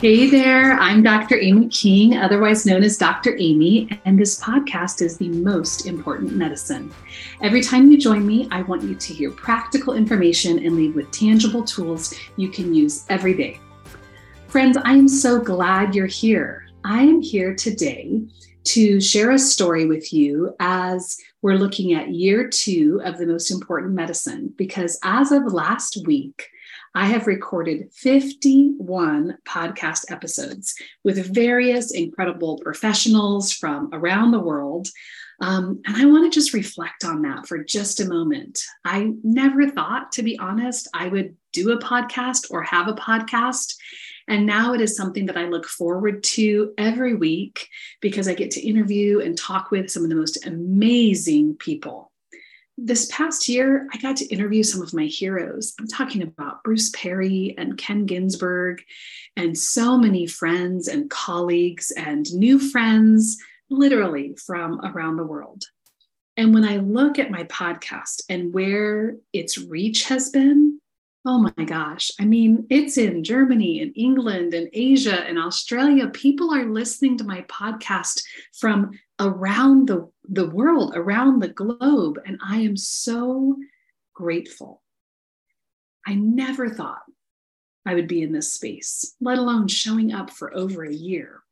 Hey there, I'm Dr. Amy King, otherwise known as Dr. Amy, and this podcast is the most important medicine. Every time you join me, I want you to hear practical information and leave with tangible tools you can use every day. Friends, I am so glad you're here. I am here today to share a story with you as we're looking at year two of the most important medicine, because as of last week, I have recorded 51 podcast episodes with various incredible professionals from around the world. Um, and I want to just reflect on that for just a moment. I never thought, to be honest, I would do a podcast or have a podcast. And now it is something that I look forward to every week because I get to interview and talk with some of the most amazing people this past year, I got to interview some of my heroes. I'm talking about Bruce Perry and Ken Ginsburg, and so many friends and colleagues and new friends, literally from around the world. And when I look at my podcast and where its reach has been, oh my gosh, I mean, it's in Germany and England and Asia and Australia. People are listening to my podcast from around the the world, around the globe. And I am so grateful. I never thought I would be in this space, let alone showing up for over a year.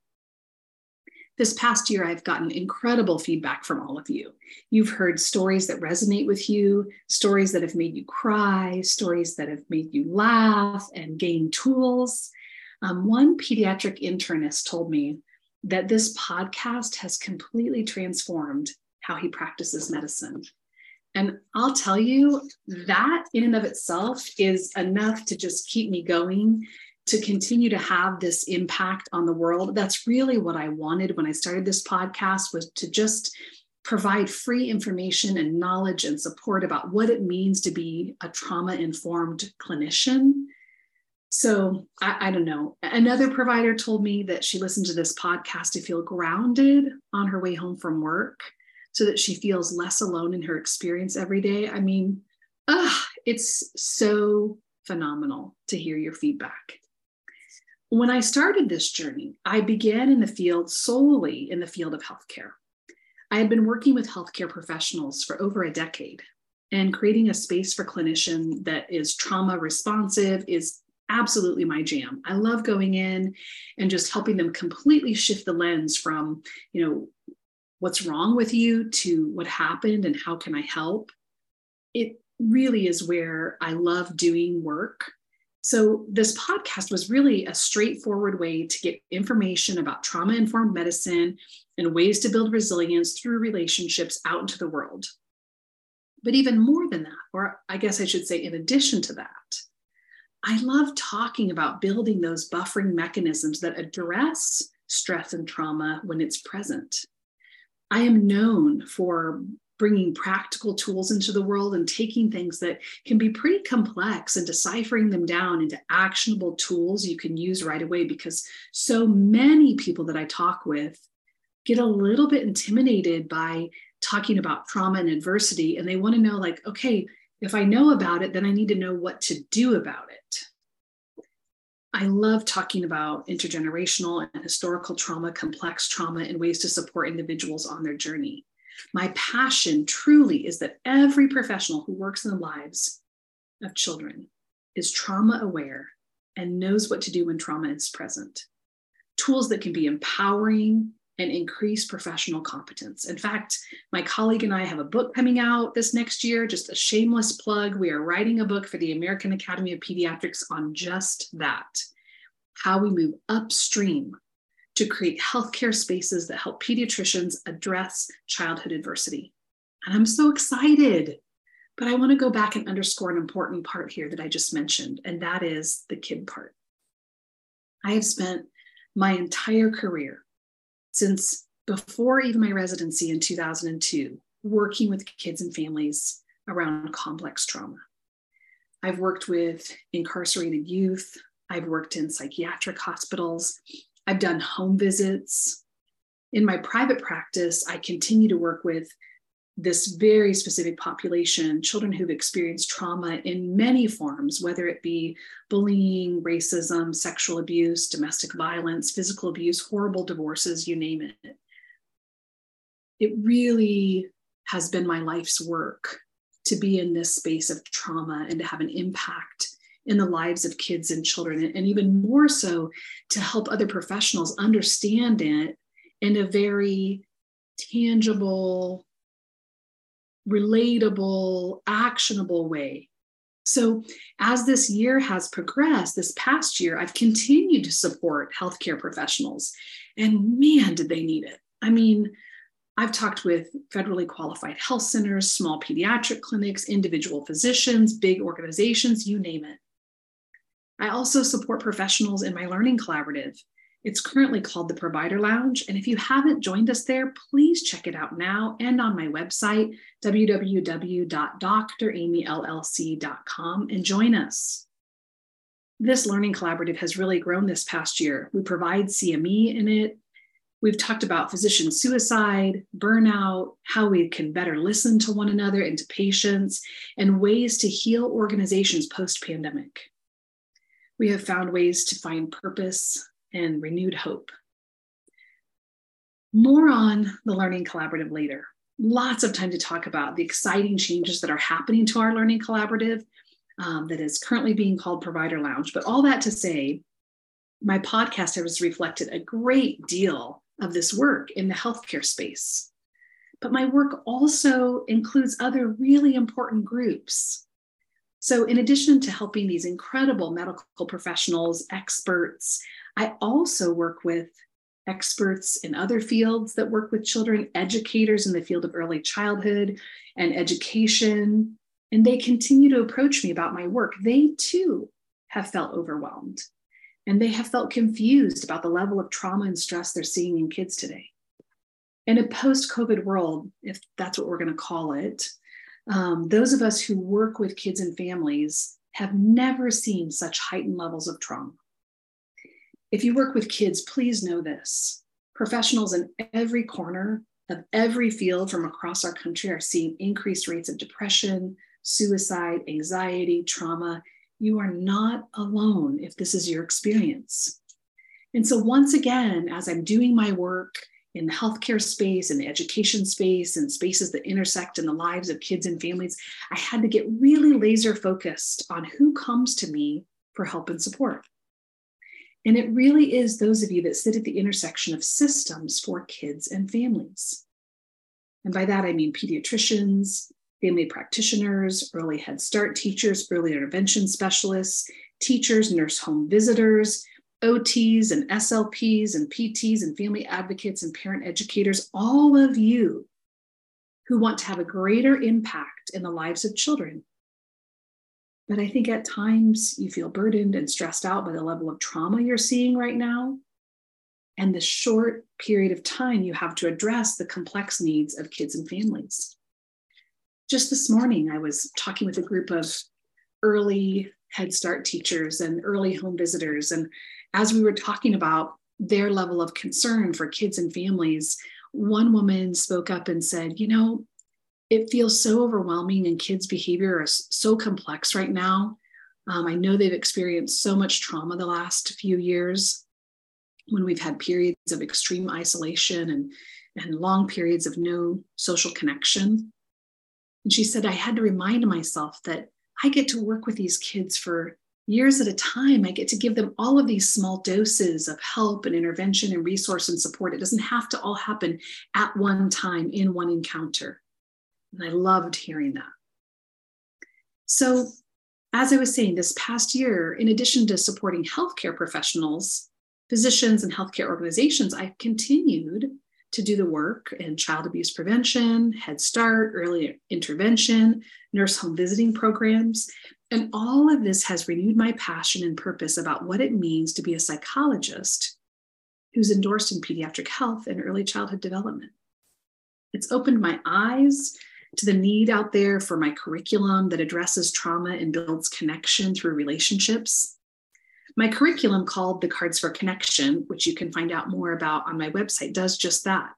This past year, I've gotten incredible feedback from all of you. You've heard stories that resonate with you, stories that have made you cry, stories that have made you laugh and gain tools. Um, one pediatric internist told me that this podcast has completely transformed how he practices medicine. And I'll tell you, that in and of itself is enough to just keep me going to continue to have this impact on the world. That's really what I wanted when I started this podcast was to just provide free information and knowledge and support about what it means to be a trauma informed clinician so I, I, don't know. Another provider told me that she listened to this podcast to feel grounded on her way home from work so that she feels less alone in her experience every day. I mean, uh, it's so phenomenal to hear your feedback. When I started this journey, I began in the field solely in the field of healthcare. I had been working with healthcare professionals for over a decade and creating a space for clinician that is trauma responsive, is absolutely my jam. I love going in and just helping them completely shift the lens from, you know, what's wrong with you to what happened and how can I help. It really is where I love doing work. So, this podcast was really a straightforward way to get information about trauma informed medicine and ways to build resilience through relationships out into the world. But even more than that, or I guess I should say, in addition to that, I love talking about building those buffering mechanisms that address stress and trauma when it's present. I am known for bringing practical tools into the world and taking things that can be pretty complex and deciphering them down into actionable tools you can use right away because so many people that I talk with get a little bit intimidated by talking about trauma and adversity and they want to know like okay if I know about it, then I need to know what to do about it. I love talking about intergenerational and historical trauma, complex trauma, and ways to support individuals on their journey. My passion truly is that every professional who works in the lives of children is trauma aware and knows what to do when trauma is present. Tools that can be empowering, and increase professional competence. In fact, my colleague and I have a book coming out this next year, just a shameless plug. We are writing a book for the American Academy of Pediatrics on just that how we move upstream to create healthcare spaces that help pediatricians address childhood adversity. And I'm so excited. But I want to go back and underscore an important part here that I just mentioned, and that is the kid part. I have spent my entire career since before even my residency in 2002, working with kids and families around complex trauma. I've worked with incarcerated youth, I've worked in psychiatric hospitals, I've done home visits. In my private practice, I continue to work with this very specific population, children who've experienced trauma in many forms, whether it be bullying, racism, sexual abuse, domestic violence, physical abuse, horrible divorces, you name it. It really has been my life's work to be in this space of trauma and to have an impact in the lives of kids and children, and even more so to help other professionals understand it in a very tangible, relatable, actionable way. So, as this year has progressed, this past year, I've continued to support healthcare professionals. And man, did they need it. I mean, I've talked with federally qualified health centers, small pediatric clinics, individual physicians, big organizations, you name it. I also support professionals in my learning collaborative. It's currently called the Provider Lounge. And if you haven't joined us there, please check it out now and on my website, www.dramyllc.com, and join us. This learning collaborative has really grown this past year. We provide CME in it. We've talked about physician suicide, burnout, how we can better listen to one another and to patients, and ways to heal organizations post pandemic. We have found ways to find purpose and renewed hope. More on the Learning Collaborative later. Lots of time to talk about the exciting changes that are happening to our Learning Collaborative um, that is currently being called Provider Lounge. But all that to say, my podcast has reflected a great deal of this work in the healthcare space. But my work also includes other really important groups so, in addition to helping these incredible medical professionals, experts, I also work with experts in other fields that work with children, educators in the field of early childhood and education. And they continue to approach me about my work. They too have felt overwhelmed and they have felt confused about the level of trauma and stress they're seeing in kids today. In a post COVID world, if that's what we're going to call it, um, those of us who work with kids and families have never seen such heightened levels of trauma. If you work with kids, please know this. Professionals in every corner of every field from across our country are seeing increased rates of depression, suicide, anxiety, trauma. You are not alone if this is your experience. And so, once again, as I'm doing my work in the healthcare space and the education space and spaces that intersect in the lives of kids and families, I had to get really laser focused on who comes to me for help and support. And it really is those of you that sit at the intersection of systems for kids and families. And by that, I mean pediatricians, family practitioners, early Head Start teachers, early intervention specialists, teachers, nurse home visitors, OTs and SLPs and PTs and family advocates and parent educators, all of you who want to have a greater impact in the lives of children. But I think at times you feel burdened and stressed out by the level of trauma you're seeing right now and the short period of time you have to address the complex needs of kids and families. Just this morning, I was talking with a group of early Head Start teachers and early home visitors, and as we were talking about their level of concern for kids and families, one woman spoke up and said, You know, it feels so overwhelming and kids' behavior is so complex right now. Um, I know they've experienced so much trauma the last few years when we've had periods of extreme isolation and, and long periods of no social connection. And she said, I had to remind myself that I get to work with these kids for years at a time, I get to give them all of these small doses of help and intervention and resource and support. It doesn't have to all happen at one time in one encounter. And I loved hearing that. So, as I was saying, this past year, in addition to supporting healthcare professionals, physicians, and healthcare organizations, I've continued to do the work in child abuse prevention, Head Start, early intervention, nurse home visiting programs, and all of this has renewed my passion and purpose about what it means to be a psychologist who's endorsed in pediatric health and early childhood development. It's opened my eyes to the need out there for my curriculum that addresses trauma and builds connection through relationships. My curriculum, called the Cards for Connection, which you can find out more about on my website, does just that.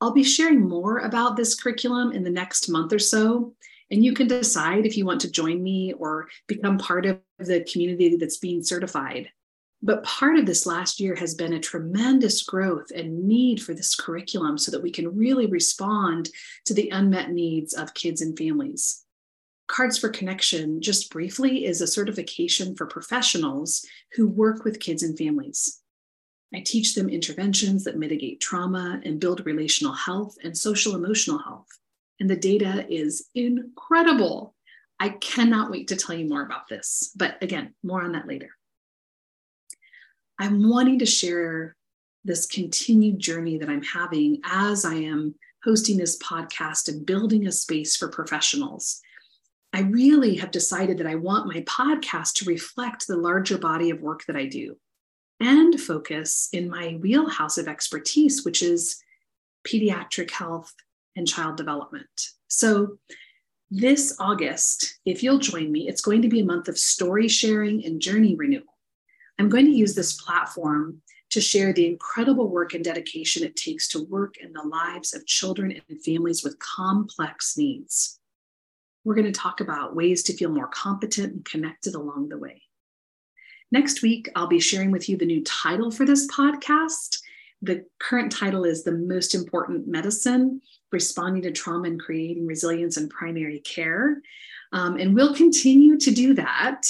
I'll be sharing more about this curriculum in the next month or so. And you can decide if you want to join me or become part of the community that's being certified. But part of this last year has been a tremendous growth and need for this curriculum so that we can really respond to the unmet needs of kids and families. Cards for Connection, just briefly, is a certification for professionals who work with kids and families. I teach them interventions that mitigate trauma and build relational health and social emotional health. And the data is incredible. I cannot wait to tell you more about this. But again, more on that later. I'm wanting to share this continued journey that I'm having as I am hosting this podcast and building a space for professionals. I really have decided that I want my podcast to reflect the larger body of work that I do and focus in my wheelhouse of expertise, which is pediatric health and child development. So, this August, if you'll join me, it's going to be a month of story sharing and journey renewal. I'm going to use this platform to share the incredible work and dedication it takes to work in the lives of children and families with complex needs. We're going to talk about ways to feel more competent and connected along the way. Next week, I'll be sharing with you the new title for this podcast. The current title is The Most Important Medicine Responding to Trauma and Creating Resilience in Primary Care. Um, and we'll continue to do that.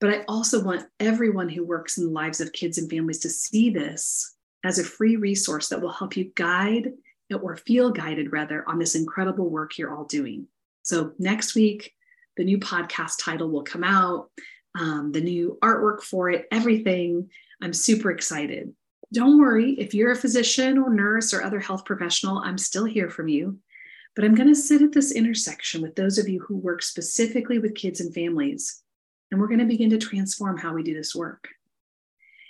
But I also want everyone who works in the lives of kids and families to see this as a free resource that will help you guide or feel guided rather on this incredible work you're all doing. So next week, the new podcast title will come out um, the new artwork for it, everything. I'm super excited. Don't worry, if you're a physician or nurse or other health professional, I'm still here from you. But I'm going to sit at this intersection with those of you who work specifically with kids and families. And we're going to begin to transform how we do this work.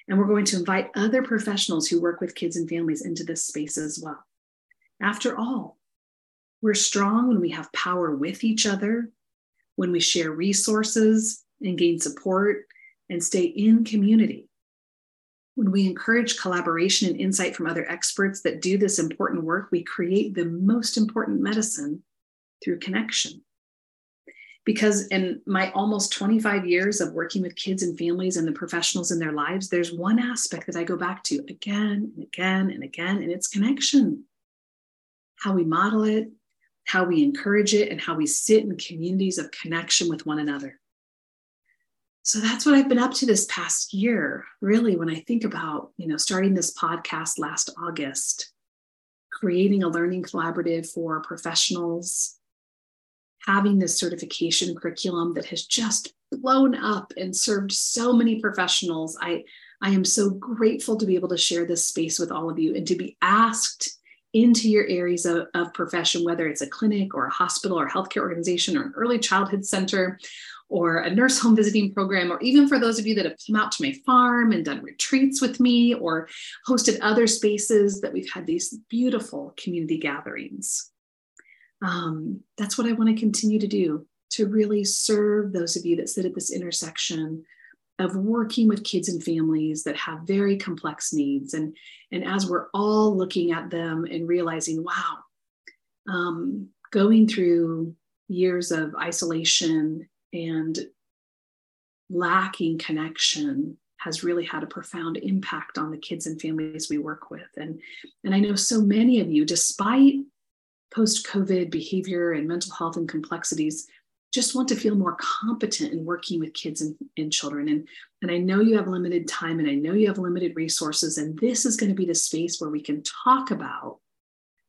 And we're going to invite other professionals who work with kids and families into this space as well. After all, we're strong when we have power with each other, when we share resources, and gain support and stay in community. When we encourage collaboration and insight from other experts that do this important work, we create the most important medicine through connection. Because in my almost 25 years of working with kids and families and the professionals in their lives, there's one aspect that I go back to again and again and again, and it's connection. How we model it, how we encourage it, and how we sit in communities of connection with one another so that's what I've been up to this past year, really, when I think about, you know, starting this podcast last August, creating a learning collaborative for professionals, having this certification curriculum that has just blown up and served so many professionals. I, I am so grateful to be able to share this space with all of you and to be asked into your areas of, of profession, whether it's a clinic or a hospital or a healthcare organization or an early childhood center or a nurse home visiting program, or even for those of you that have come out to my farm and done retreats with me or hosted other spaces that we've had these beautiful community gatherings. Um, that's what I want to continue to do to really serve those of you that sit at this intersection of working with kids and families that have very complex needs. And, and as we're all looking at them and realizing, wow, um, going through years of isolation and lacking connection has really had a profound impact on the kids and families we work with. And, and I know so many of you, despite post COVID behavior and mental health and complexities, just want to feel more competent in working with kids and, and children. And, and I know you have limited time and I know you have limited resources. And this is going to be the space where we can talk about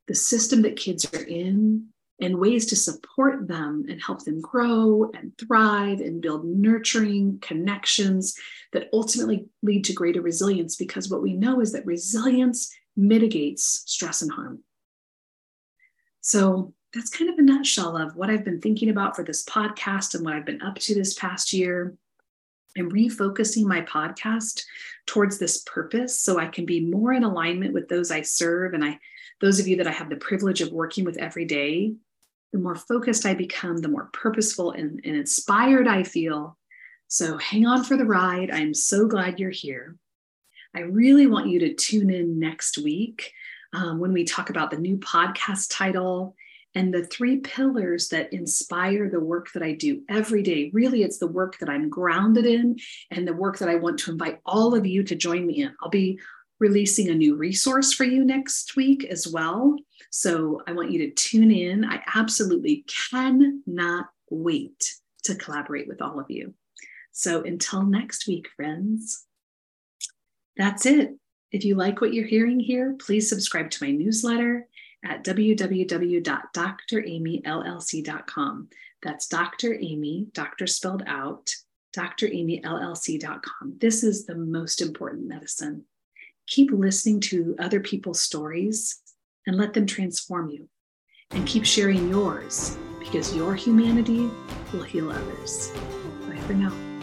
the system that kids are in, and ways to support them and help them grow and thrive and build nurturing connections that ultimately lead to greater resilience. Because what we know is that resilience mitigates stress and harm. So that's kind of a nutshell of what I've been thinking about for this podcast and what I've been up to this past year. I'm refocusing my podcast towards this purpose so I can be more in alignment with those I serve and I those of you that I have the privilege of working with every day the more focused I become, the more purposeful and, and inspired I feel. So hang on for the ride. I'm so glad you're here. I really want you to tune in next week. um, when we talk about the new podcast title and the three pillars that inspire the work that I do every day. Really, it's the work that I'm grounded in and the work that I want to invite all of you to join me in. I'll be releasing a new resource for you next week as well. So I want you to tune in. I absolutely cannot wait to collaborate with all of you. So until next week, friends, that's it. If you like what you're hearing here, please subscribe to my newsletter at www.dramyllc.com. That's Dr. Amy, doctor spelled out, dramyllc.com. This is the most important medicine. Keep listening to other people's stories and let them transform you. And keep sharing yours because your humanity will heal others. Bye for now.